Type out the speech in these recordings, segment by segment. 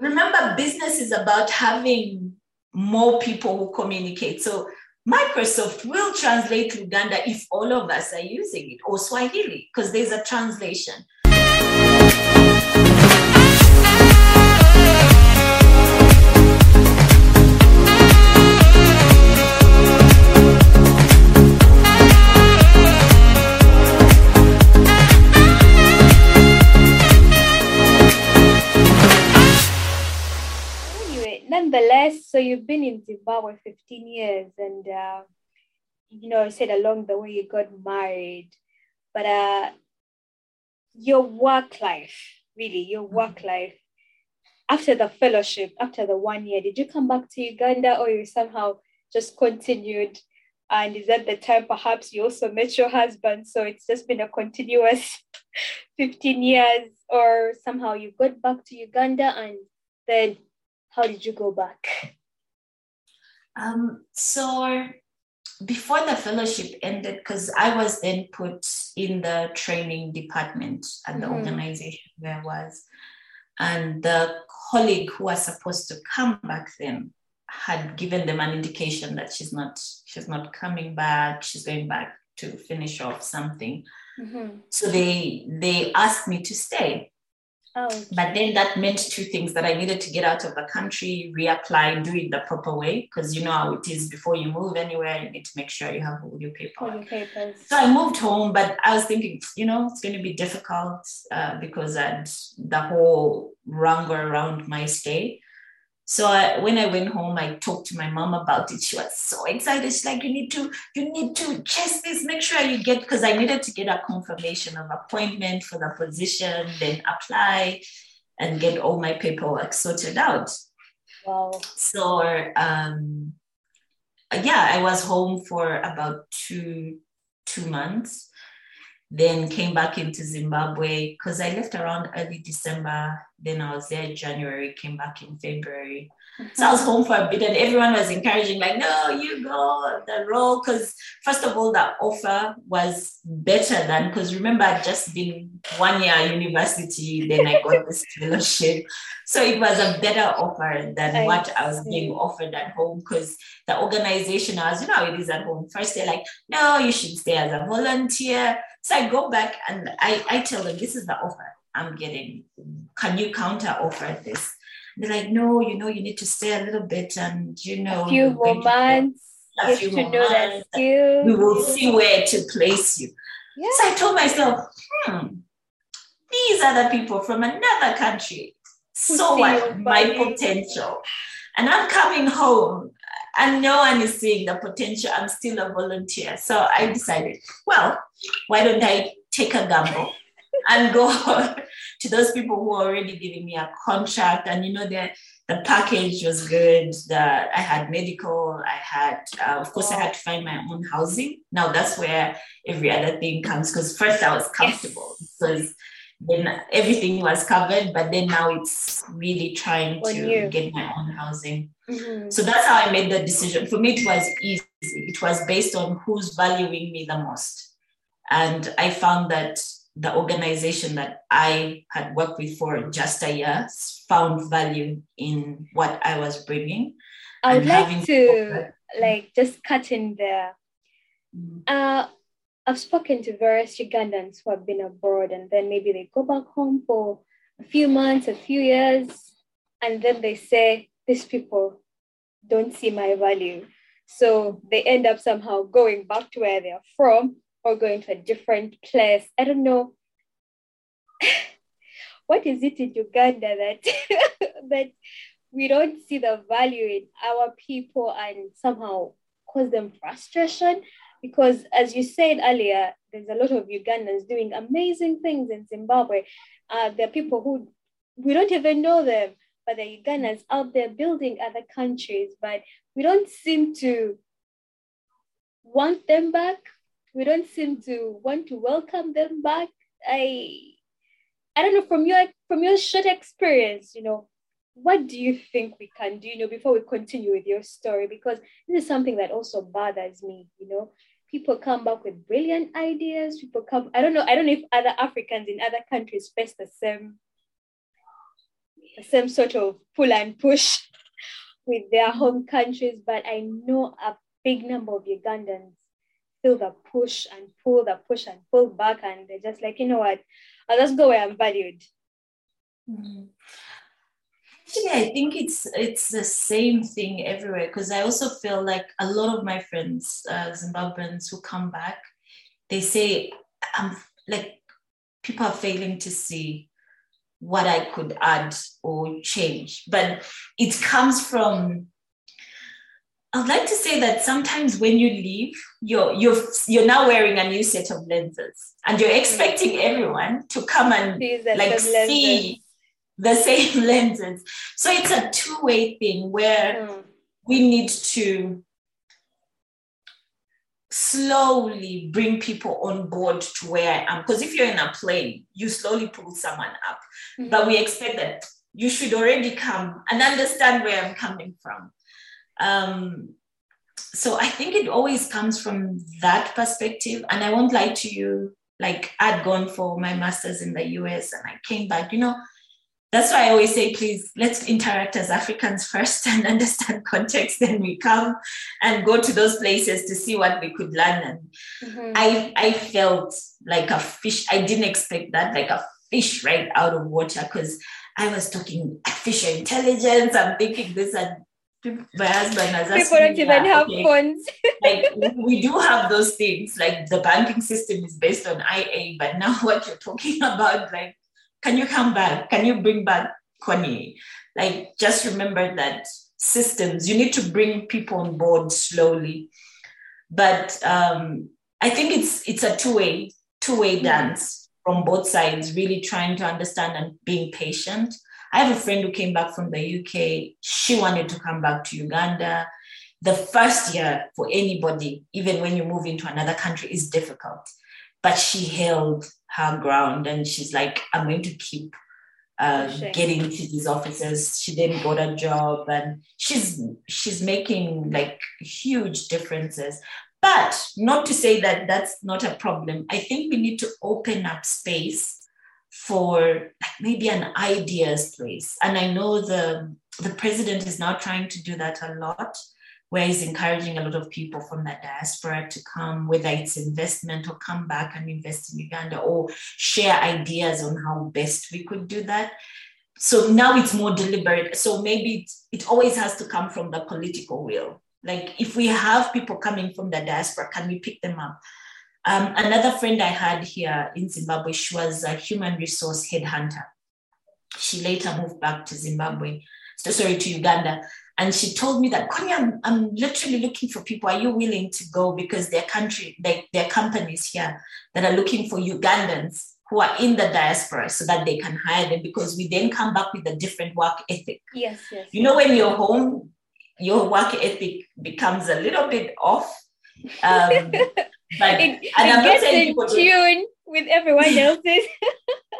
remember, business is about having more people who communicate. So Microsoft will translate Luganda if all of us are using it, or Swahili, because there's a translation. Nonetheless, so you've been in Zimbabwe 15 years, and uh, you know, you said along the way you got married, but uh, your work life, really, your mm-hmm. work life, after the fellowship, after the one year, did you come back to Uganda or you somehow just continued? And is that the time perhaps you also met your husband? So it's just been a continuous 15 years, or somehow you got back to Uganda and then how did you go back? Um, so before the fellowship ended, because I was then put in the training department at the mm-hmm. organization where I was, and the colleague who was supposed to come back then had given them an indication that she's not she's not coming back. She's going back to finish off something. Mm-hmm. So they they asked me to stay. Oh, But then that meant two things that I needed to get out of the country, reapply, do it the proper way, because you know how it is before you move anywhere, you need to make sure you have all your paperwork. All your papers. So I moved home, but I was thinking, you know, it's going to be difficult uh, because I'd the whole wrangle around my stay. So I, when I went home, I talked to my mom about it. She was so excited. She's like, "You need to, you need to chase this. Make sure you get." Because I needed to get a confirmation of appointment for the position, then apply, and get all my paperwork sorted out. Wow. So um, yeah, I was home for about two two months then came back into Zimbabwe because I left around early December. Then I was there January, came back in February. So I was home for a bit, and everyone was encouraging, like, no, you go the role. Because first of all, the offer was better than because remember I'd just been one year at university, then I got this fellowship. So it was a better offer than I what I was being offered at home because the organization I was, you know, it is at home. First, they're like, no, you should stay as a volunteer. So I go back and I, I tell them, this is the offer I'm getting. Can you counter offer this? They're like, no, you know, you need to stay a little bit and, you know, a few more months. A few more months. We will see where to place you. Yeah. So I told myself, hmm, these are the people from another country. So what? My potential. And I'm coming home and no one is seeing the potential. I'm still a volunteer. So I decided, well, why don't I take a gamble and go to those people who are already giving me a contract. And you know the the package was good. That i had medical. I had uh, of course i had to find my own housing. Now that's where every other thing comes because first i was comfortable yes. because then everything was covered but then now it's really trying to you. get my own housing. Mm-hmm. so that's how i made the decision. For me it was easy. It was based on who's valuing me the most. And i found that the organization that I had worked with for just a year found value in what I was bringing. I would like to like just cut in there. Mm-hmm. Uh, I've spoken to various Ugandans who have been abroad and then maybe they go back home for a few months, a few years, and then they say, These people don't see my value. So they end up somehow going back to where they're from or going to a different place. I don't know. what is it in Uganda that that we don't see the value in our people and somehow cause them frustration? Because as you said earlier, there's a lot of Ugandans doing amazing things in Zimbabwe. Uh, there are people who we don't even know them, but the Ugandans out there building other countries, but we don't seem to want them back we don't seem to want to welcome them back. I I don't know from your from your short experience, you know, what do you think we can do, you know, before we continue with your story? Because this is something that also bothers me, you know. People come back with brilliant ideas. People come, I don't know, I don't know if other Africans in other countries face the same the same sort of pull and push with their home countries, but I know a big number of Ugandans feel the push and pull, the push and pull back, and they're just like, you know what, I'll just go where I'm valued. Mm-hmm. Actually, I think it's it's the same thing everywhere because I also feel like a lot of my friends, uh, Zimbabweans who come back, they say, "I'm like people are failing to see what I could add or change," but it comes from I'd like to say that sometimes when you leave, you're you're you're now wearing a new set of lenses, and you're expecting everyone to come and like see the same lenses. So it's a two-way thing where mm. we need to slowly bring people on board to where I am. Because if you're in a plane, you slowly pull someone up, mm-hmm. but we expect that you should already come and understand where I'm coming from. Um, so I think it always comes from that perspective. And I won't lie to you, like I'd gone for my master's in the US and I came back, you know, that's why I always say, please, let's interact as Africans first and understand context. Then we come and go to those places to see what we could learn. And mm-hmm. I, I felt like a fish. I didn't expect that, like a fish right out of water, because I was talking artificial intelligence. I'm thinking this and my husband has people don't even have okay, phones like we do have those things like the banking system is based on ia but now what you're talking about like can you come back? Can you bring back Connie? like just remember that systems you need to bring people on board slowly. But um, i think it's it's a two-way two-way mm-hmm. dance from both sides really trying to understand and being patient I have a friend who came back from the UK. She wanted to come back to Uganda. The first year for anybody, even when you move into another country, is difficult. But she held her ground and she's like, I'm going to keep uh, getting to these offices. She then got a job and she's she's making like huge differences. But not to say that that's not a problem. I think we need to open up space for maybe an ideas place. And I know the, the president is now trying to do that a lot, where he's encouraging a lot of people from the diaspora to come, whether it's investment or come back and invest in Uganda or share ideas on how best we could do that. So now it's more deliberate. So maybe it, it always has to come from the political will. Like if we have people coming from the diaspora, can we pick them up? Um, another friend I had here in Zimbabwe, she was a human resource headhunter. She later moved back to Zimbabwe, sorry, to Uganda. And she told me that, Connie, I'm, I'm literally looking for people. Are you willing to go? Because their country, their, their companies here that are looking for Ugandans who are in the diaspora so that they can hire them because we then come back with a different work ethic. Yes, yes. You know, when you're home, your work ethic becomes a little bit off. Um, But it, and it gets in tune with everyone else's.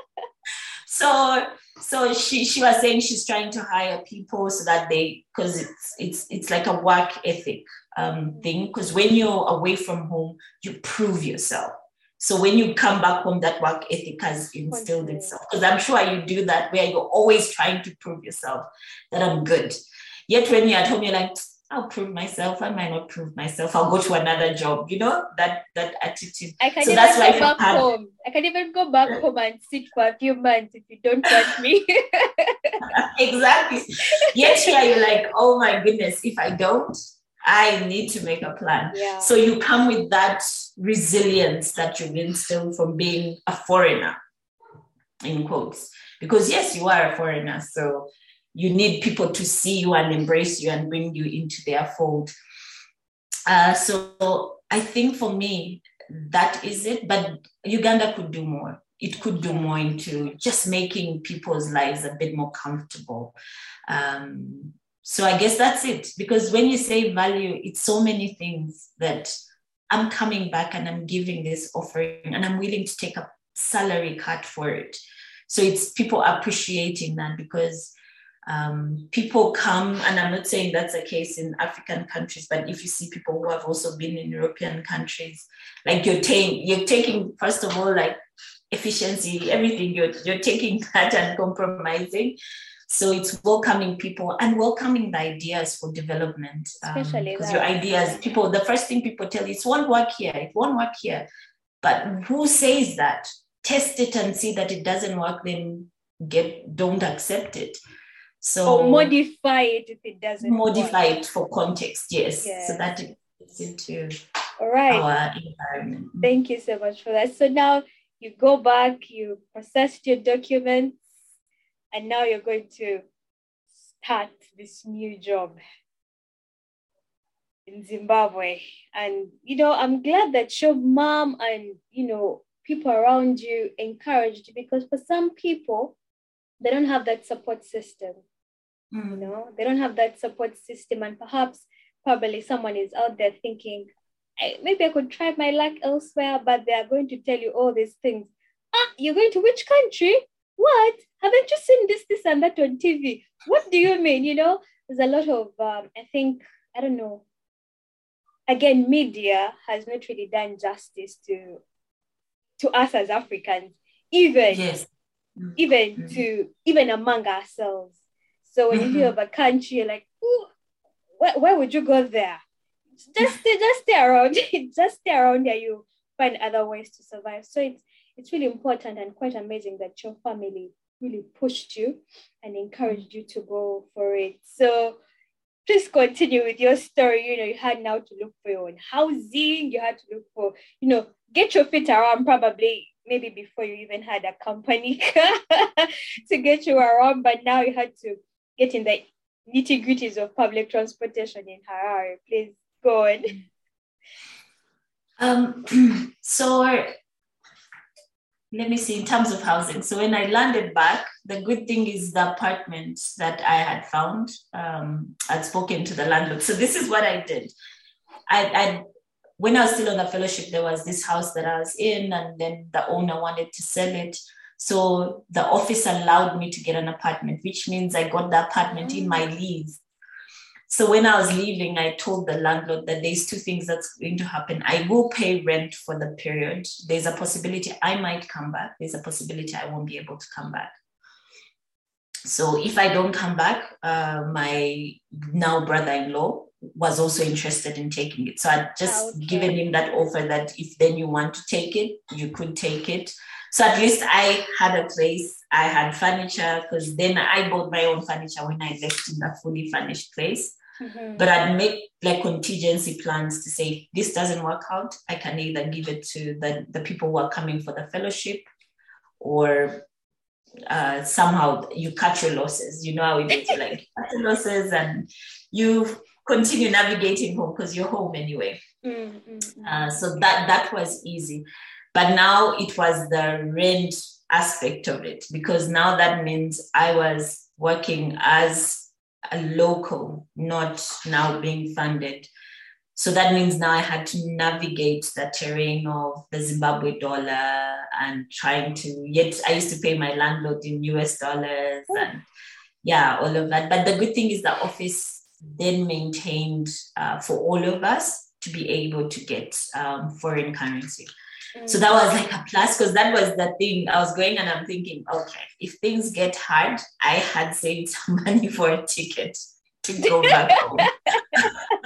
so so she she was saying she's trying to hire people so that they because it's it's it's like a work ethic um, thing. Because when you're away from home you prove yourself. So when you come back home that work ethic has instilled itself. Because i'm sure you do that where you're always trying to prove yourself that i'm good. Yet when you're at home you're like I'll prove myself. I might not prove myself. I'll go to another job. You know that that attitude. I can so even go back home. I can even go back home and sit for a few months if you don't want me. exactly. Yet here you're like, oh my goodness, if I don't, I need to make a plan. Yeah. So you come with that resilience that you've instilled from being a foreigner, in quotes. Because yes, you are a foreigner. So you need people to see you and embrace you and bring you into their fold. Uh, so I think for me, that is it. But Uganda could do more. It could do more into just making people's lives a bit more comfortable. Um, so I guess that's it. Because when you say value, it's so many things that I'm coming back and I'm giving this offering and I'm willing to take a salary cut for it. So it's people appreciating that because um, people come, and I'm not saying that's the case in African countries, but if you see people who have also been in European countries, like you're taking, you're taking first of all like efficiency, everything you're you're taking that and compromising. So it's welcoming people and welcoming the ideas for development. Um, Especially because your ideas, people, the first thing people tell you, it won't work here, it won't work here. But who says that? Test it and see that it doesn't work, then get don't accept it. So or modify it if it doesn't modify work. it for context, yes. yes. So that it fits into all right our environment. Thank you so much for that. So now you go back, you processed your documents, and now you're going to start this new job in Zimbabwe. And you know, I'm glad that your mom and you know people around you encouraged because for some people they don't have that support system mm. you know they don't have that support system and perhaps probably someone is out there thinking maybe i could try my luck elsewhere but they are going to tell you all these things ah you're going to which country what haven't you seen this this and that on tv what do you mean you know there's a lot of um, i think i don't know again media has not really done justice to to us as africans even yes mm. even mm. to even among ourselves. So when mm-hmm. you hear of a country, you're like, where, where would you go there? Just stay, just stay around. just stay around there. You find other ways to survive. So it's it's really important and quite amazing that your family really pushed you and encouraged you to go for it. So please continue with your story. You know, you had now to look for your own housing, you had to look for, you know, get your feet around probably maybe before you even had a company to get you around, but now you had to get in the nitty gritties of public transportation in Harare. Please go on. Um, so let me see in terms of housing. So when I landed back, the good thing is the apartment that I had found. Um, I'd spoken to the landlord. So this is what I did. I, I when I was still on the fellowship, there was this house that I was in, and then the owner wanted to sell it. So the office allowed me to get an apartment, which means I got the apartment in my lease. So when I was leaving, I told the landlord that there's two things that's going to happen. I will pay rent for the period. There's a possibility I might come back. There's a possibility I won't be able to come back. So if I don't come back, uh, my now brother-in-law was also interested in taking it. So I'd just okay. given him that offer that if then you want to take it, you could take it. So at least I had a place, I had furniture, because then I bought my own furniture when I left in a fully furnished place. Mm-hmm. But I'd make like contingency plans to say this doesn't work out, I can either give it to the, the people who are coming for the fellowship or uh, somehow you cut your losses. You know how it is, like cut your losses and you continue navigating home because you're home anyway. Mm-hmm. Uh, so that that was easy, but now it was the rent aspect of it because now that means I was working as a local, not now being funded. So that means now I had to navigate the terrain of the Zimbabwe dollar and trying to yet I used to pay my landlord in US dollars and yeah, all of that. But the good thing is the office then maintained uh, for all of us to be able to get um, foreign currency. So that was like a plus because that was the thing I was going and I'm thinking, okay, if things get hard, I had saved some money for a ticket to go back home.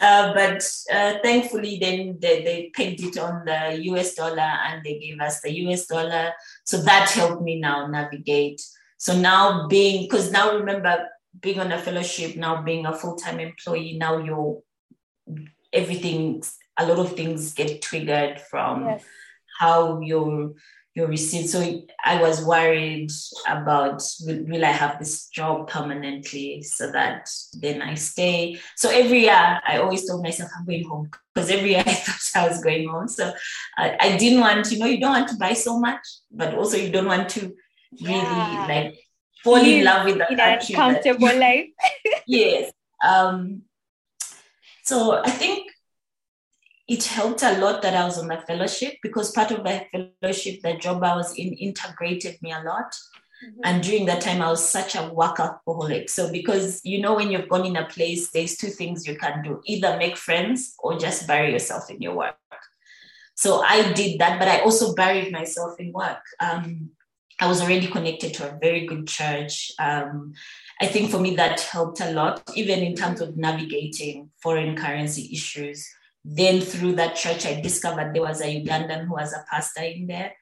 uh, but uh, thankfully, then they, they pegged it on the US dollar and they gave us the US dollar. So that helped me now navigate. So now being, because now remember, being on a fellowship, now being a full time employee, now you're everything, a lot of things get triggered from yes. how you you receive. So I was worried about will, will I have this job permanently so that then I stay. So every year I always told myself I'm going home because every year I thought I was going home. So I, I didn't want, you know, you don't want to buy so much, but also you don't want to really yeah. like fall in love with the country. comfortable that, life. yes. Um, so I think it helped a lot that I was on the fellowship because part of the fellowship, the job I was in, integrated me a lot. Mm-hmm. And during that time, I was such a workaholic. So, because you know, when you've gone in a place, there's two things you can do either make friends or just bury yourself in your work. So, I did that, but I also buried myself in work. Um, I was already connected to a very good church. Um, I think for me that helped a lot, even in terms of navigating foreign currency issues. Then through that church, I discovered there was a Ugandan who was a pastor in there.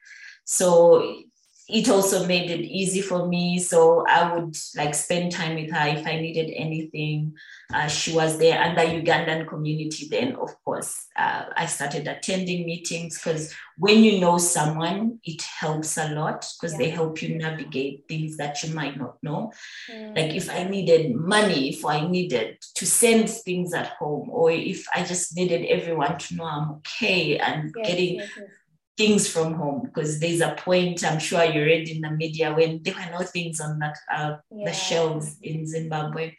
So it also made it easy for me. So I would like spend time with her if I needed anything. Uh, she was there and the Ugandan community. Then, of course, uh, I started attending meetings because when you know someone, it helps a lot because yeah. they help you navigate things that you might not know. Mm. Like if I needed money, if I needed to send things at home, or if I just needed everyone to know I'm okay and yes, getting. Yes, yes things from home because there's a point I'm sure you read in the media when there were no things on that uh, yeah. the shelves in Zimbabwe.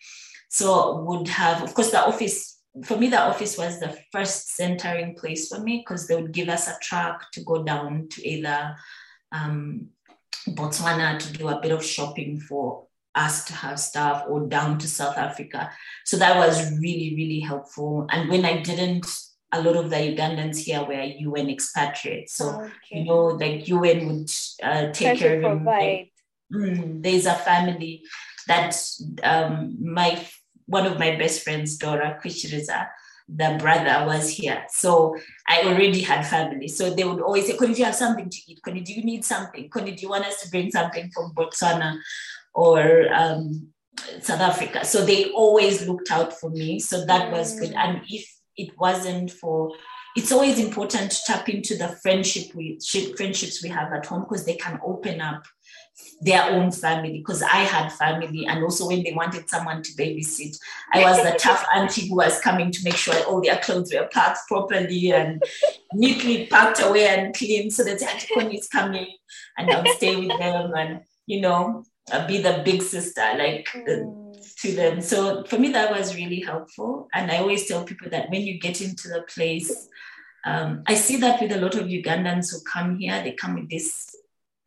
So would have, of course, the office for me, the office was the first centering place for me because they would give us a truck to go down to either um, Botswana to do a bit of shopping for us to have stuff or down to South Africa. So that was really, really helpful. And when I didn't a lot of the Ugandans here were UN expatriates. So, okay. you know, like UN would uh, take care of them. Like, mm, there's a family that um, my one of my best friends, Dora Kuchiriza, the brother was here. So I already had family. So they would always say, Connie, do you have something to eat? Connie, do you need something? Connie, do you want us to bring something from Botswana or um, South Africa? So they always looked out for me. So that was good. Mm. And if it wasn't for it's always important to tap into the friendship we friendships we have at home because they can open up their own family. Because I had family and also when they wanted someone to babysit, I was the tough auntie who was coming to make sure all their clothes were packed properly and neatly packed away and clean so that Auntie is coming and I'll stay with them and you know I'll be the big sister like mm to them. So for me, that was really helpful. And I always tell people that when you get into the place, um, I see that with a lot of Ugandans who come here, they come with this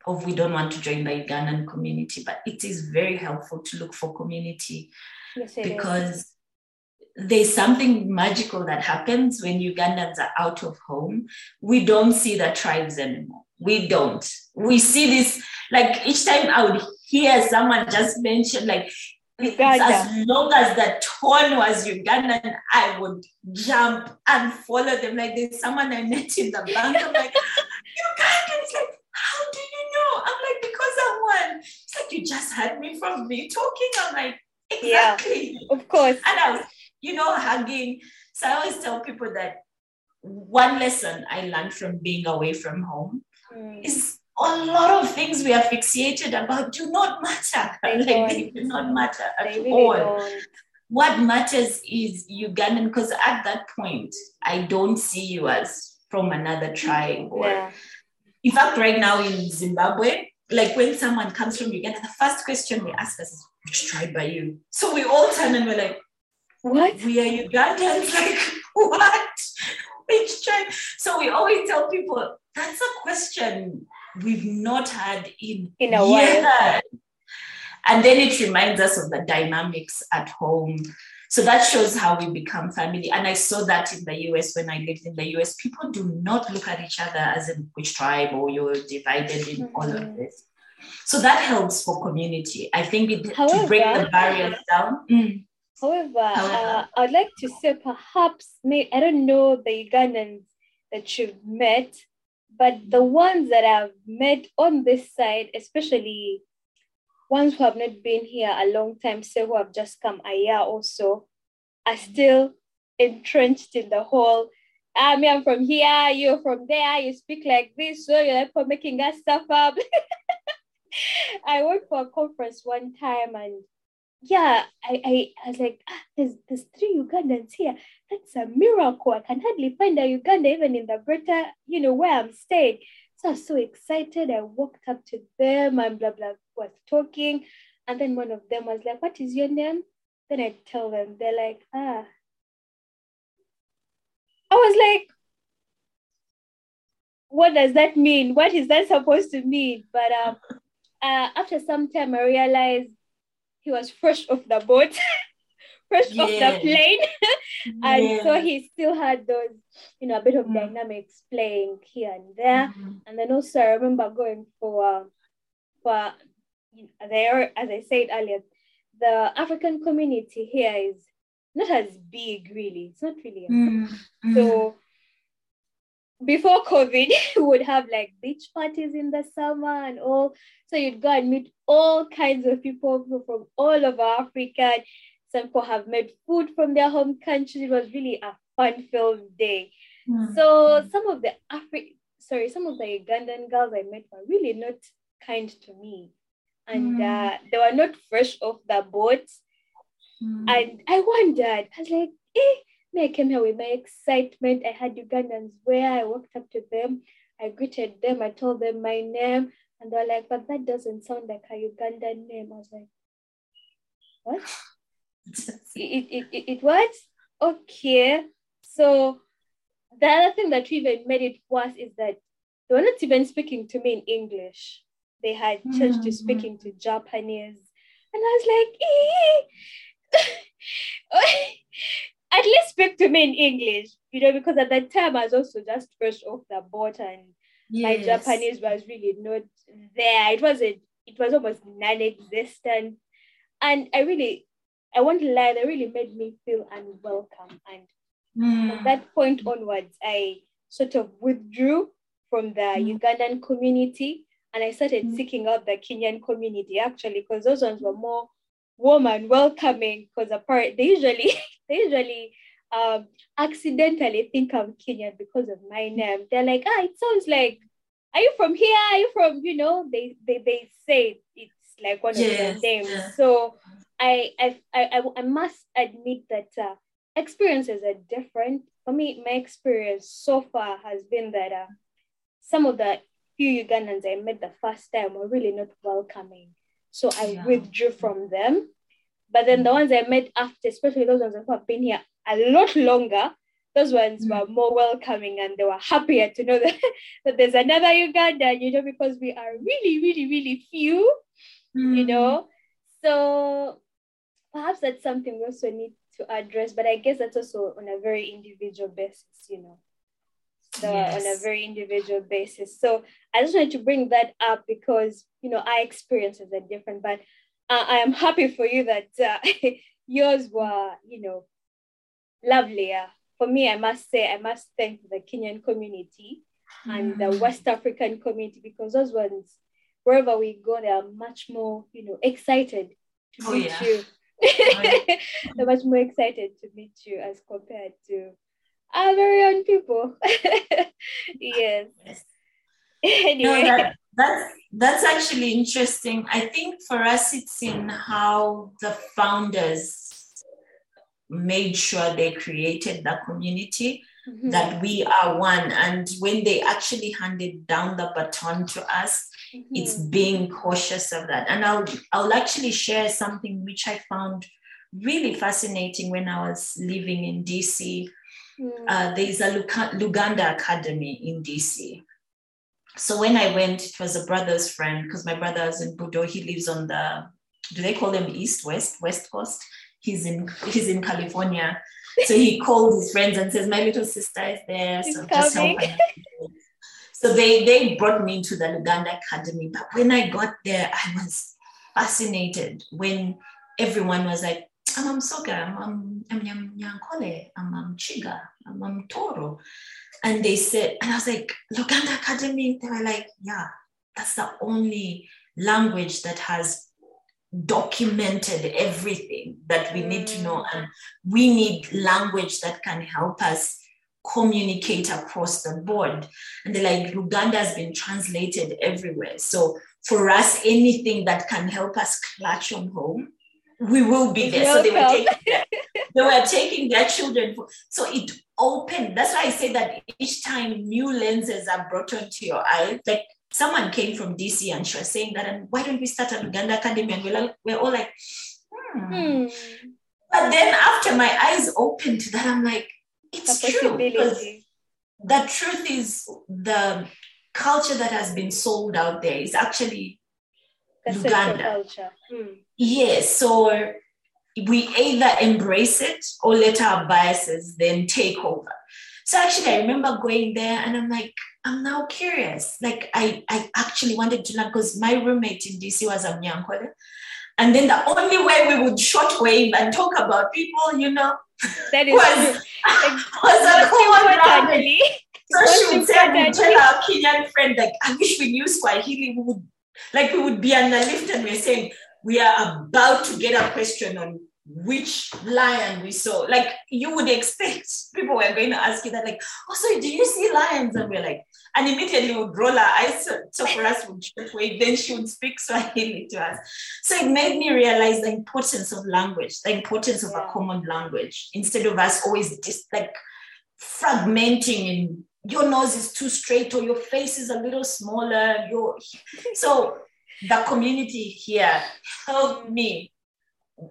of we don't want to join the Ugandan community, but it is very helpful to look for community yes, because is. there's something magical that happens when Ugandans are out of home. We don't see the tribes anymore. We don't. We see this like each time I would hear someone just mention like Uganda. As long as the tone was Ugandan, I would jump and follow them. Like there's someone I met in the bank. I'm like, Ugandan. It's like, how do you know? I'm like, because I won. It's like you just heard me from me talking. I'm like, exactly. Yeah, of course. And I was, you know, hugging. So I always tell people that one lesson I learned from being away from home mm. is a lot of things we are fixated about do not matter. They, like, they do not matter at really all. Don't. What matters is Ugandan, because at that point, I don't see you as from another tribe. Or, yeah. In fact, right now in Zimbabwe, like when someone comes from Uganda, the first question they ask us is, which tribe are you? So we all turn and we're like, what? We are Ugandans. Like, what? Which tribe? So we always tell people, that's a question we've not had in, in a years. while. And then it reminds us of the dynamics at home. So that shows how we become family. And I saw that in the US when I lived in the US. People do not look at each other as in which tribe or you're divided in mm-hmm. all of this. So that helps for community. I think it, however, to break the barriers down. Mm. However, however. Uh, I'd like to say perhaps, may, I don't know the Ugandans that you've met, but the ones that I've met on this side, especially ones who have not been here a long time, say who have just come a year or so, are still entrenched in the whole ah, I mean, I'm from here, you're from there, you speak like this, so you're like for making us stuff up. I went for a conference one time and yeah, I, I, I was like, ah, there's, there's three Ugandans here. That's a miracle. I can hardly find a Uganda even in the greater, you know, where I'm staying. So I was so excited. I walked up to them and blah, blah, was talking. And then one of them was like, what is your name? Then I tell them, they're like, ah. I was like, what does that mean? What is that supposed to mean? But um, uh, after some time, I realized he was fresh off the boat, fresh yeah. off the plane. and yeah. so he still had those, you know, a bit of mm dynamics playing here and there. Mm-hmm. And then also I remember going for for there, as I said earlier, the African community here is not as big, really. It's not really. Mm, mm. So before COVID, we would have like beach parties in the summer and all. So you'd go and meet all kinds of people from all over Africa. Some people have made food from their home countries. It was really a fun-filled day. Mm. So some of the Afri- sorry, some of the Ugandan girls I met were really not kind to me. And mm. uh, they were not fresh off the boat. Mm. And I wondered, I was like, eh, me, I came here with my excitement. I had Ugandans where I walked up to them, I greeted them, I told them my name, and they're like, but that doesn't sound like a Ugandan name. I was like, what? it, it, it, it what? Okay. So the other thing that even made it worse is that they were not even speaking to me in English. They had changed mm-hmm. to speaking to Japanese. And I was like, at least speak to me in English, you know, because at that time I was also just fresh off the boat and yes. my Japanese was really not there. It wasn't, it was almost non-existent. And I really, I won't lie, that really made me feel unwelcome. And mm. from that point onwards, I sort of withdrew from the mm. Ugandan community and I started mm. seeking out the Kenyan community actually, because those ones were more warm and welcoming because apparently they usually they usually um, accidentally think I'm Kenyan because of my name. They're like, ah, it sounds like, are you from here? Are you from, you know, they they, they say it's like one yes, of their names. Yeah. So I, I I I must admit that uh, experiences are different. For me, my experience so far has been that uh, some of the few Ugandans I met the first time were really not welcoming. So I yeah. withdrew from them. But then the ones I met after, especially those ones who have been here a lot longer, those ones mm. were more welcoming and they were happier to know that, that there's another Uganda, you know, because we are really, really, really few, mm. you know. So perhaps that's something we also need to address, but I guess that's also on a very individual basis, you know. So yes. on a very individual basis. So I just wanted to bring that up because you know our experiences are different, but uh, I am happy for you that uh, yours were, you know, lovelier. For me, I must say, I must thank the Kenyan community and the mm. West African community because those ones, wherever we go, they are much more, you know, excited to oh, meet yeah. you. They're much more excited to meet you as compared to our very own people. yes. yes. Anyway. No, that, that's that's actually interesting. I think for us, it's in how the founders made sure they created the community mm-hmm. that we are one. And when they actually handed down the baton to us, mm-hmm. it's being cautious of that. And I'll I'll actually share something which I found really fascinating when I was living in DC. Mm. Uh, there is a Luganda Academy in DC so when I went, it was a brother's friend because my brother is in Budo. He lives on the, do they call them East, West, West Coast? He's in he's in California. So he called his friends and says, My little sister is there. so just help So they they brought me into the Luganda Academy. But when I got there, I was fascinated when everyone was like, I'm Soga, I'm I'm Nyankole, I'm Chiga, I'm Toro. And they said, and I was like, Luganda Academy. They were like, yeah, that's the only language that has documented everything that we need to know. And we need language that can help us communicate across the board. And they're like, Luganda has been translated everywhere. So for us, anything that can help us clutch on home, we will be there. So they were, taking their, they were taking their children. For, so it open. That's why I say that each time new lenses are brought onto your eye, like someone came from DC and she was saying that, and why don't we start an Uganda Academy? And we're, like, we're all like, hmm. hmm. But then after my eyes opened to that, I'm like, it's true. The truth is the culture that has been sold out there is actually Uganda. Culture. Hmm. Yes. So we either embrace it or let our biases then take over. So actually, I remember going there and I'm like, I'm now curious. Like, I, I actually wanted to learn because my roommate in DC was a Mnyankole. And then the only way we would shortwave and talk about people, you know, that is was, was a common. So she would say, we tell our Kenyan friend, like, I wish we knew Swahili. We would, like, we would be on the lift and we're saying, we are about to get a question on which lion we saw. Like you would expect people were going to ask you that, like, oh, so do you see lions? And we're like, and immediately would roll our eyes. So for us, would wait, then she would speak Swahili to us. So it made me realize the importance of language, the importance of a common language, instead of us always just like fragmenting and your nose is too straight or your face is a little smaller. Your so the community here helped me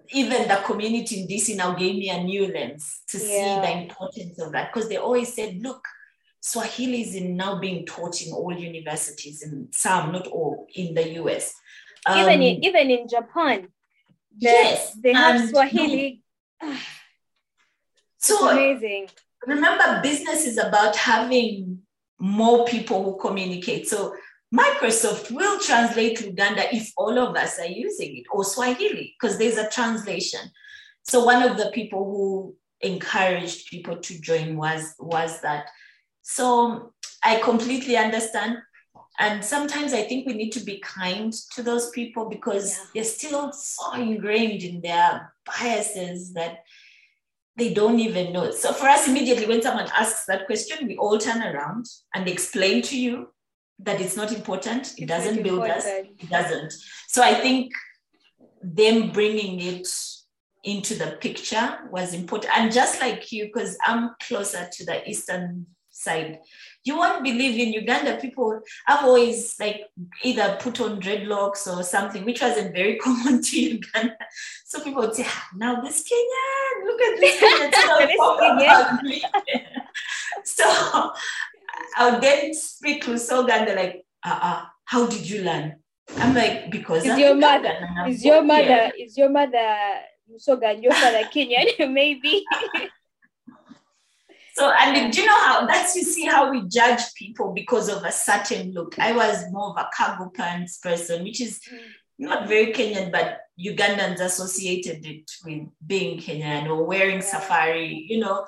even the community in DC now gave me a new lens to yeah. see the importance of that because they always said, look, Swahili is now being taught in all universities, and some, not all, in the US. Um, even in, even in Japan, yes, they have Swahili. No. so amazing. Remember, business is about having more people who communicate. So Microsoft will translate Luganda if all of us are using it, or Swahili, because there's a translation. So one of the people who encouraged people to join was was that. So um, I completely understand. And sometimes I think we need to be kind to those people because yeah. they're still so ingrained in their biases that they don't even know. So for us, immediately when someone asks that question, we all turn around and explain to you that it's not important. It it's doesn't build important. us. It doesn't. So I think them bringing it into the picture was important. And just like you, because I'm closer to the eastern side, you won't believe in Uganda, people have always like either put on dreadlocks or something, which wasn't very common to Uganda. So people would say, ah, now this Kenyan, look at this Kenyan. so I would then speak to Soga and they're like, uh uh, how did you learn? I'm like, because is your mother, is your mother, is your mother Soga and your father Kenyan? Maybe. So, and do you know how that's you see how we judge people because of a certain look? I was more of a cargo pants person, which is mm. not very Kenyan, but Ugandans associated it with being Kenyan or wearing safari, you know.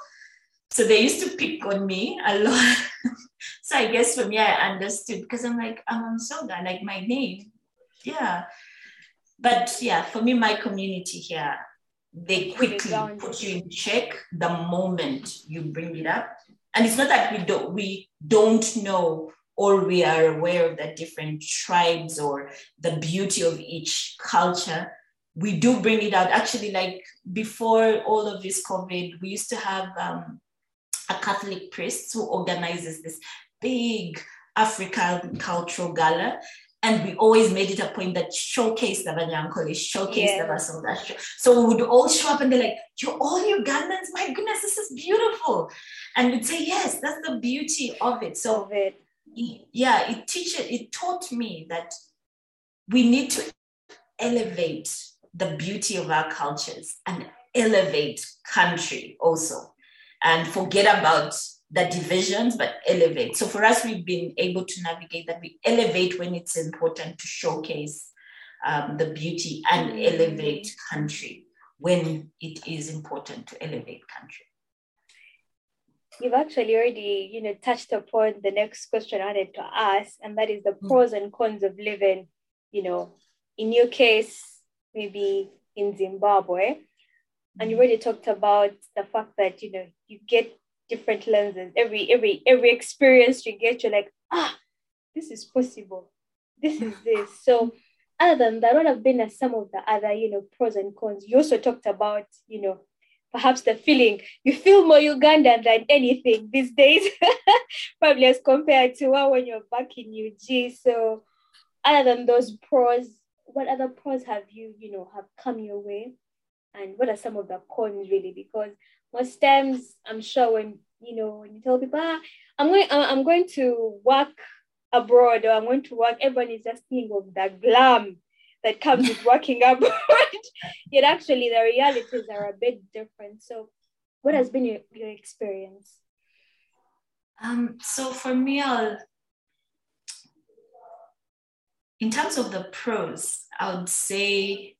So they used to pick on me a lot. so I guess for me, I understood because I'm like, I'm on Soga, like my name. Yeah. But yeah, for me, my community here, they quickly put you in check the moment you bring it up. And it's not that we don't we don't know or we are aware of the different tribes or the beauty of each culture. We do bring it out. Actually, like before all of this COVID, we used to have um, a Catholic priest who organizes this big African cultural gala. And we always made it a point that showcase the Banyankole, showcase yeah. the Basoga. So we would all show up and they're like, You're all Ugandans? My goodness, this is beautiful. And we'd say, Yes, that's the beauty of it. So of it. yeah, it teaches, it taught me that we need to elevate the beauty of our cultures and elevate country also and forget about the divisions, but elevate. So for us, we've been able to navigate that. We elevate when it's important to showcase um, the beauty and mm. elevate country when it is important to elevate country. You've actually already, you know, touched upon the next question I wanted to ask, and that is the mm. pros and cons of living, you know, in your case, maybe in Zimbabwe, and you already talked about the fact that you know you get different lenses. Every every every experience you get you're like ah this is possible. This is this. So other than that what have been some of the other you know pros and cons? You also talked about you know perhaps the feeling. You feel more ugandan than anything these days probably as compared to when you're back in ug so other than those pros what other pros have you you know have come your way and what are some of the cons really? Because most times i'm sure when you know when you tell people ah, i'm going i'm going to work abroad or i'm going to work everyone is just thinking of the glam that comes with working abroad. Yet actually the realities are a bit different. So what has been your, your experience? Um, so for me, I'll, in terms of the pros, I would say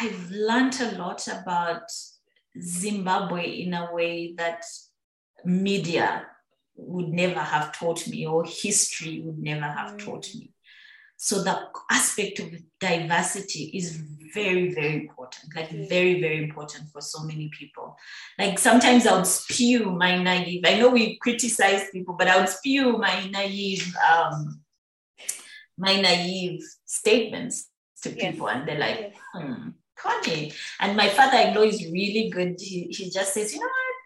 I've learned a lot about Zimbabwe in a way that media would never have taught me or history would never have mm. taught me. So the aspect of diversity is very, very important, like mm. very, very important for so many people. Like sometimes I would spew my naive, I know we criticize people, but I would spew my naive, um, my naive statements to people yes. and they're like, yes. hmm, Connie. And my father-in-law is really good. He, he just says, you know what?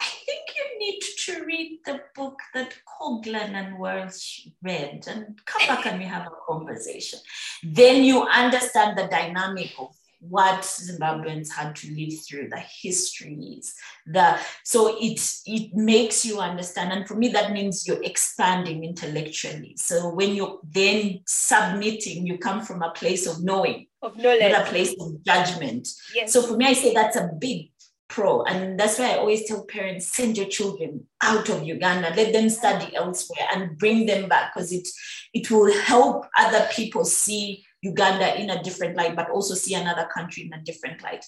I think you need to read the book that Coglan and Welch read and come back and we have a conversation. Then you understand the dynamic of what Zimbabweans had to live through, the histories, the so it it makes you understand. And for me, that means you're expanding intellectually. So when you're then submitting, you come from a place of knowing, of knowledge, not a place of judgment. Yes. So for me, I say that's a big pro. And that's why I always tell parents send your children out of Uganda, let them study elsewhere and bring them back because it, it will help other people see Uganda in a different light, but also see another country in a different light.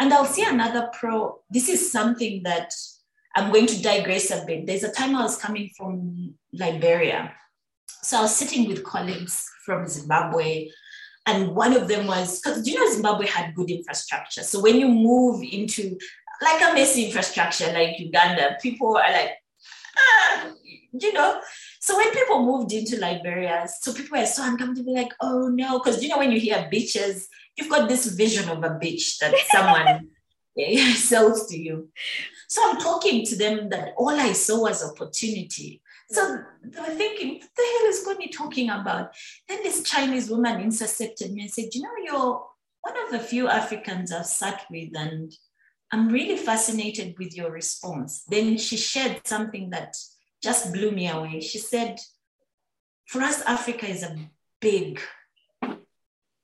And I'll see another pro. This is something that I'm going to digress a bit. There's a time I was coming from Liberia. So I was sitting with colleagues from Zimbabwe, and one of them was because do you know Zimbabwe had good infrastructure. So when you move into like a messy infrastructure like Uganda, people are like, ah, you know. So when people moved into Liberia, so people were so uncomfortable, like, oh no, because you know when you hear beaches, you've got this vision of a beach that someone eh, sells to you. So I'm talking to them that all I saw was opportunity. So mm. they were thinking, what the hell is Connie talking about? Then this Chinese woman intercepted me and said, you know, you're one of the few Africans I've sat with, and I'm really fascinated with your response. Then she shared something that just blew me away. She said, for us, Africa is a big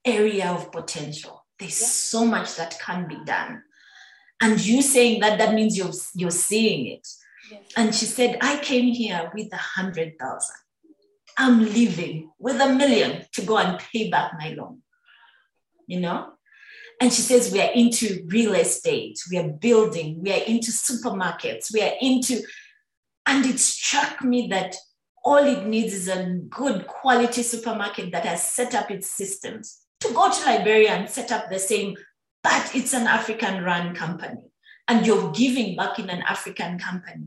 area of potential. There's yeah. so much that can be done. And you saying that, that means you're, you're seeing it. And she said, I came here with a hundred thousand. I'm leaving with a million to go and pay back my loan. You know? And she says, We are into real estate, we are building, we are into supermarkets, we are into, and it struck me that all it needs is a good quality supermarket that has set up its systems to go to Liberia and set up the same, but it's an African run company and you're giving back in an African company.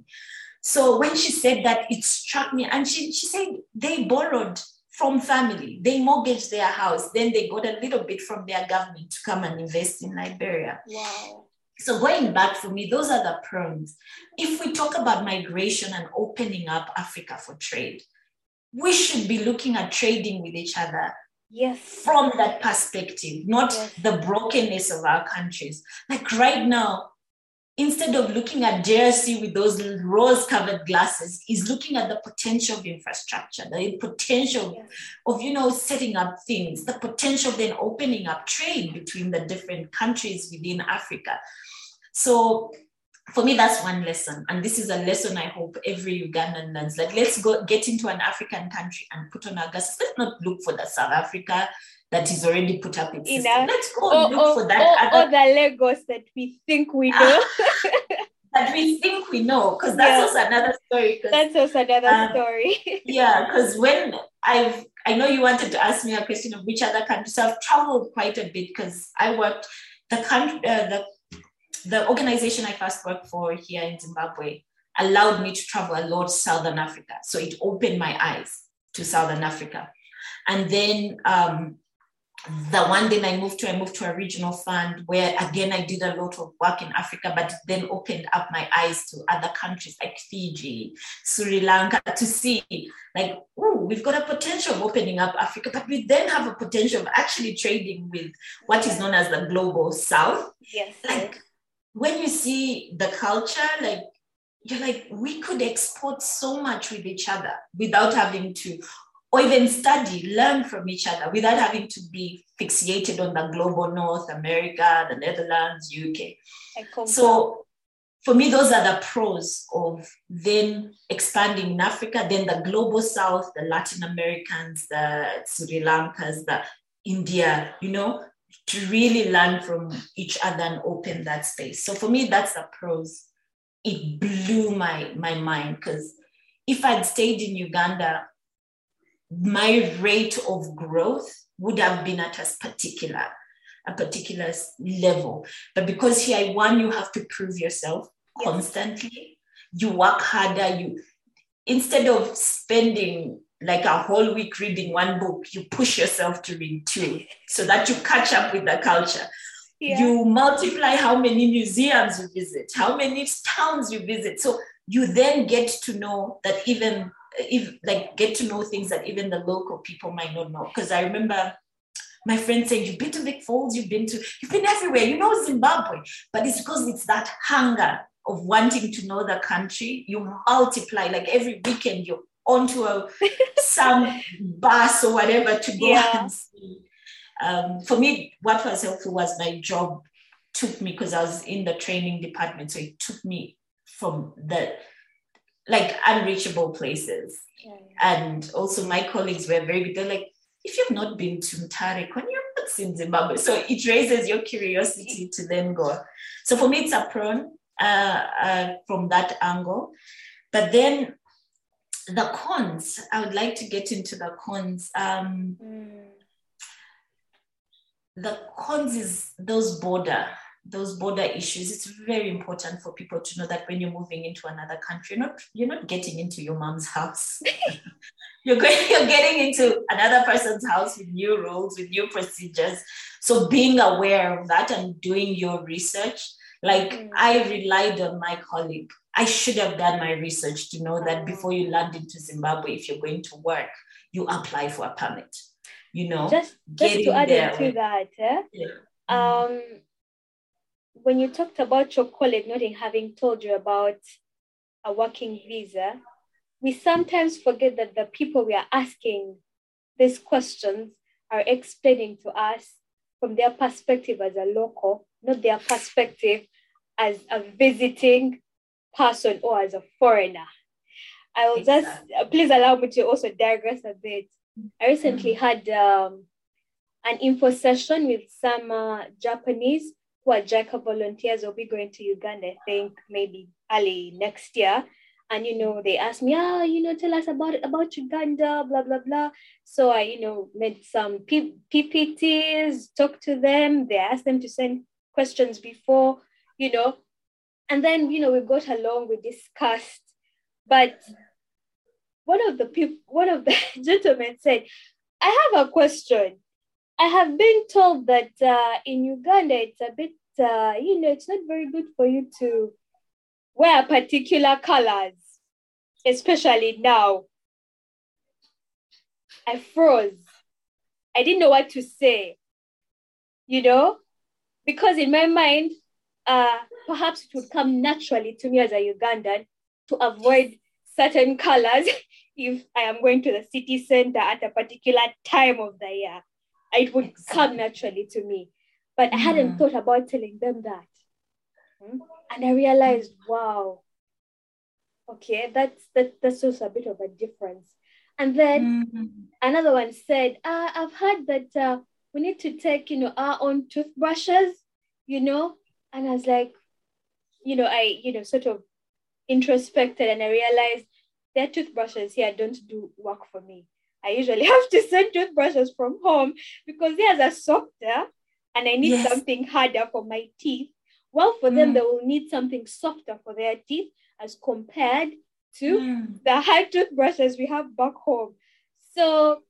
So when she said that, it struck me. And she, she said they borrowed from family, they mortgaged their house, then they got a little bit from their government to come and invest in Liberia. Wow. So going back for me, those are the pros. If we talk about migration and opening up Africa for trade, we should be looking at trading with each other yes from that perspective not yes. the brokenness of our countries like right now instead of looking at JSE with those rose covered glasses, is looking at the potential of infrastructure, the potential yes. of, you know, setting up things, the potential of then opening up trade between the different countries within Africa. So for me, that's one lesson. And this is a lesson I hope every Ugandan learns. Like, let's go get into an African country and put on our glasses. Let's not look for the South Africa that is already put up in system. Let's go or, look or, for that. Or, other... or the Lagos that we think we know. that we think we know, because that's yeah. also another story. That's also another um, story. yeah, because when I've, I know you wanted to ask me a question of which other countries. So I've traveled quite a bit because I worked the country, uh, the the organization I first worked for here in Zimbabwe allowed me to travel a lot Southern Africa. So it opened my eyes to Southern Africa. And then um, the one then I moved to, I moved to a regional fund where again I did a lot of work in Africa, but then opened up my eyes to other countries like Fiji, Sri Lanka to see like, oh, we've got a potential of opening up Africa, but we then have a potential of actually trading with what is known as the global south. Yes. Like when you see the culture, like you're like, we could export so much with each other without having to or even study, learn from each other without having to be fixated on the global North America, the Netherlands, UK. So for me, those are the pros of then expanding in Africa, then the global south, the Latin Americans, the Sri Lankas, the India, you know, to really learn from each other and open that space. So for me, that's the pros. It blew my, my mind because if I'd stayed in Uganda, my rate of growth would have been at a particular a particular level. But because here, I one, you have to prove yourself yes. constantly. You work harder. You instead of spending like a whole week reading one book, you push yourself to read two so that you catch up with the culture. Yeah. You multiply how many museums you visit, how many towns you visit. So you then get to know that even if like get to know things that even the local people might not know. Because I remember my friend saying, You've been to Vic Falls, you've been to, you've been everywhere, you know Zimbabwe. But it's because it's that hunger of wanting to know the country. You multiply, like every weekend you're onto a some bus or whatever to go yeah. and see. Um, for me, what was helpful was my job took me because I was in the training department. So it took me from the like unreachable places. Yeah. And also my colleagues were very good. They're like, if you've not been to Mutare, when you're not in Zimbabwe. So it raises your curiosity to then go. So for me, it's a prone uh, uh, from that angle. But then the cons, I would like to get into the cons. Um, mm. The cons is those border those border issues it's very important for people to know that when you're moving into another country you're not you're not getting into your mom's house you're going you're getting into another person's house with new rules with new procedures so being aware of that and doing your research like mm. i relied on my colleague i should have done my research to know that before you land into zimbabwe if you're going to work you apply for a permit you know just, just to add there. to that eh? yeah. um when you talked about your colleague not having told you about a working visa, we sometimes forget that the people we are asking these questions are explaining to us from their perspective as a local, not their perspective as a visiting person or as a foreigner. I will just uh, please allow me to also digress a bit. I recently mm-hmm. had um, an info session with some uh, Japanese who are JICA volunteers will be going to Uganda, I think maybe early next year. And you know, they asked me, ah, oh, you know, tell us about about Uganda, blah blah blah. So I, you know, made some P- PPTs, talked to them. They asked them to send questions before, you know, and then you know we got along, we discussed. But one of the people, one of the gentlemen said, "I have a question." I have been told that uh, in Uganda, it's a bit, uh, you know, it's not very good for you to wear particular colors, especially now. I froze. I didn't know what to say, you know, because in my mind, uh, perhaps it would come naturally to me as a Ugandan to avoid certain colors if I am going to the city center at a particular time of the year it would exactly. come naturally to me. But I hadn't thought about telling them that. And I realized, wow, okay, that's that, that's also a bit of a difference. And then mm-hmm. another one said, uh, I've heard that uh, we need to take, you know, our own toothbrushes, you know. And I was like, you know, I, you know, sort of introspected and I realized their toothbrushes here don't do work for me. I usually have to send toothbrushes from home because theirs are softer and I need yes. something harder for my teeth. Well, for mm. them, they will need something softer for their teeth as compared to mm. the hard toothbrushes we have back home. So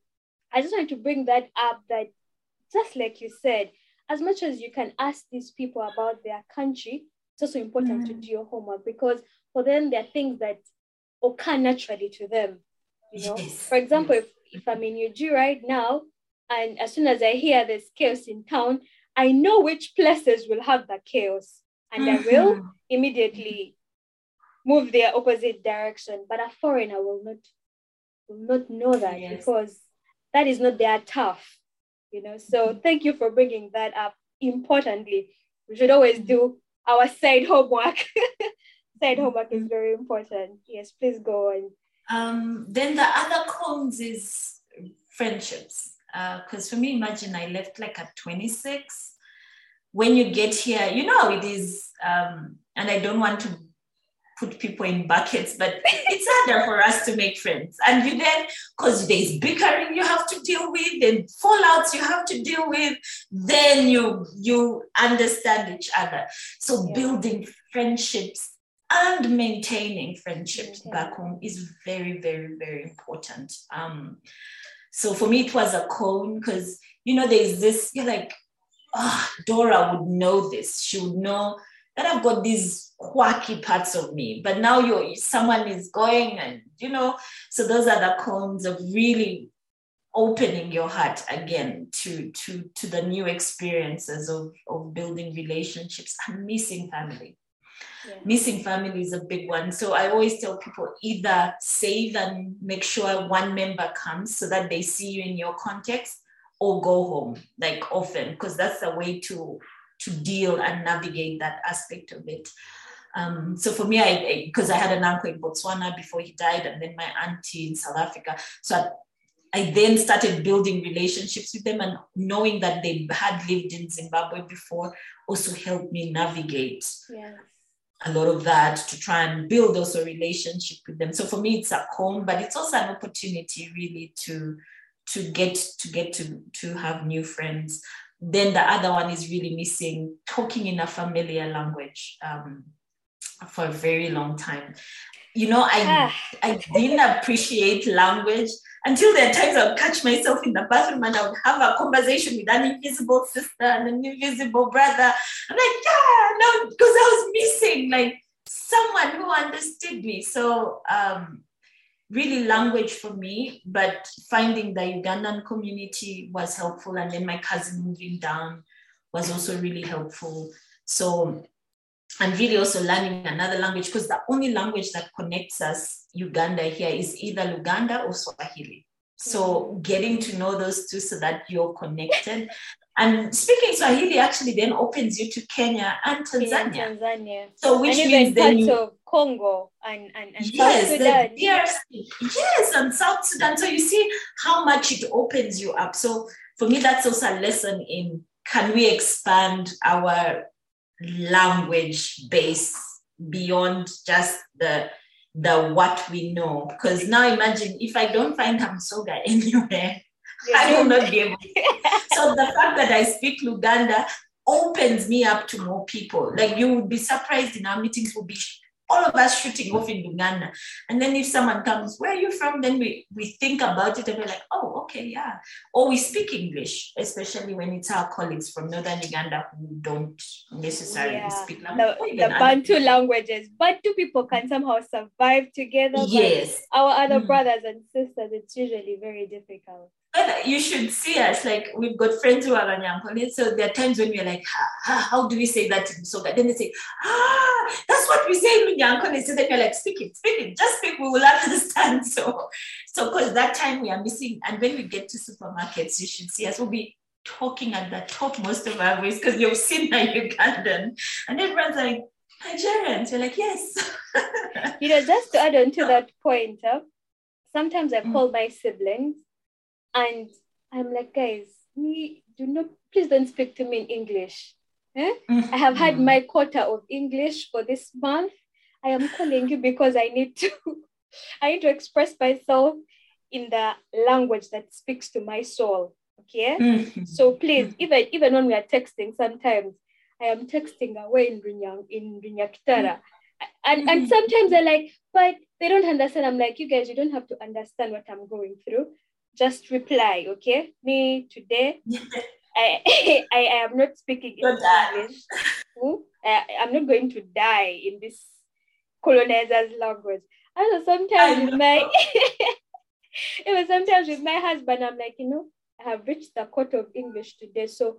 I just wanted to bring that up that just like you said, as much as you can ask these people about their country, it's also important mm. to do your homework because for them, there are things that occur naturally to them. You know, yes. for example, if if I'm in UG right now, and as soon as I hear there's chaos in town, I know which places will have the chaos, and mm-hmm. I will immediately move their opposite direction. But a foreigner will not will not know that yes. because that is not their tough, you know. So mm-hmm. thank you for bringing that up. Importantly, we should always do our side homework Side homework is very important. Yes, please go on. Um, then the other cones is friendships. Uh, Because uh, for me, imagine I left like at 26. When you get here, you know it is, um, and I don't want to put people in buckets, but it's harder for us to make friends. And you then, because there's bickering you have to deal with, and fallouts you have to deal with, then you you understand each other. So yeah. building friendships and maintaining friendships back home is very, very, very important. Um, so for me, it was a cone because you know there's this. You're like, oh, Dora would know this. She would know that I've got these quirky parts of me. But now you're someone is going and you know, so those are the cones of really opening your heart again to to to the new experiences of of building relationships and missing family. Yeah. Missing family is a big one. So I always tell people either save and make sure one member comes so that they see you in your context or go home like often because that's a way to to deal and navigate that aspect of it. Um, so for me, I because I, I, had an uncle in Botswana before he died, and then my auntie in South Africa. So I, I then started building relationships with them, and knowing that they had lived in Zimbabwe before also helped me navigate yes. a lot of that to try and build also relationship with them. So for me, it's a home, but it's also an opportunity really to to get to get to to have new friends then the other one is really missing talking in a familiar language um, for a very long time. You know, I ah. I didn't appreciate language until there are times I would catch myself in the bathroom and I would have a conversation with an invisible sister and an invisible brother. I'm like, yeah, no, because I was missing like someone who understood me. So um, really language for me, but finding the Ugandan community was helpful. And then my cousin moving down was also really helpful. So, and really also learning another language because the only language that connects us, Uganda here, is either Luganda or Swahili. So getting to know those two so that you're connected. And speaking Swahili actually then opens you to Kenya and Tanzania. Tanzania. So which and means then you, of Congo and, and, and yes, South Sudan. DRC. Yes, and South Sudan. So you see how much it opens you up. So for me, that's also a lesson in can we expand our language base beyond just the the what we know? Because now imagine if I don't find Hamsoga anywhere, I will not be able. So the fact that I speak Luganda opens me up to more people. Like you would be surprised in our meetings will be all of us shooting off in Luganda. And then if someone comes, where are you from? Then we, we think about it and we're like, oh, okay, yeah. Or we speak English, especially when it's our colleagues from Northern Uganda who don't necessarily yeah. speak language. The, the Bantu languages. Bantu people can somehow survive together. Yes. Our other mm. brothers and sisters, it's usually very difficult. But you should see us like we've got friends who are Anyankole. So there are times when we're like, how, how do we say that in Soga? Then they say, ah, that's what we say in Anyankole. So then you're like, speak it, speak it, just speak, we will understand. So, so because that time we are missing, and when we get to supermarkets, you should see us. We'll be talking at the top most of our voice because you've seen a Ugandan, and everyone's like, Nigerians. You're like, yes. you know, just to add on to that point, huh? sometimes I mm. call my siblings and I'm like, guys, me do not please don't speak to me in English. Eh? I have had mm-hmm. my quota of English for this month. I am calling you because I need to I need to express myself in the language that speaks to my soul. Okay. Mm-hmm. So please, even even when we are texting, sometimes I am texting away in Rinyang in Runyakitara. And and mm-hmm. sometimes they're like, but they don't understand. I'm like, you guys, you don't have to understand what I'm going through just reply, okay? Me today, I, I am not speaking English. I, I'm not going to die in this colonizer's language. And sometimes with my it was sometimes with my husband, I'm like, you know, I have reached the court of English today. So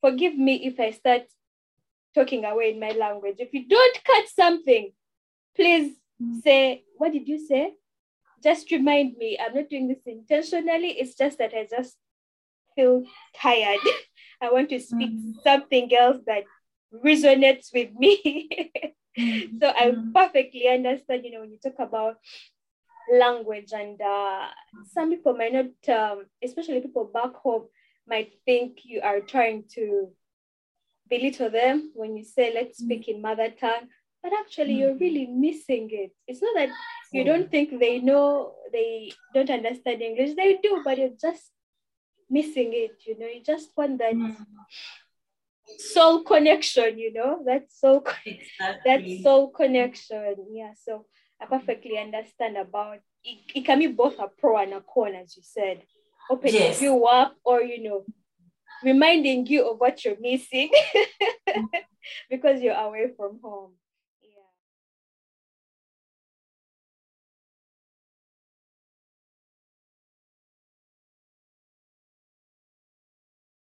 forgive me if I start talking away in my language. If you don't catch something, please mm. say, what did you say? Just remind me i'm not doing this intentionally it's just that i just feel tired i want to speak mm-hmm. something else that resonates with me so I mm-hmm. perfectly understand, you know, when you talk about language and uh, some people might not, um, especially people back home, might think you are trying to belittle them when you say, let's speak in mother tongue. But actually, you're hmm. really missing it. It's not that you hmm. don't think they know, they don't understand English. They do, but you're just missing it. You know, you just want that hmm. soul connection. You know, that soul, exactly. that soul connection. Yeah. So I perfectly understand about it. It can be both a pro and a con, as you said, opening yes. you up, or you know, reminding you of what you're missing because you're away from home.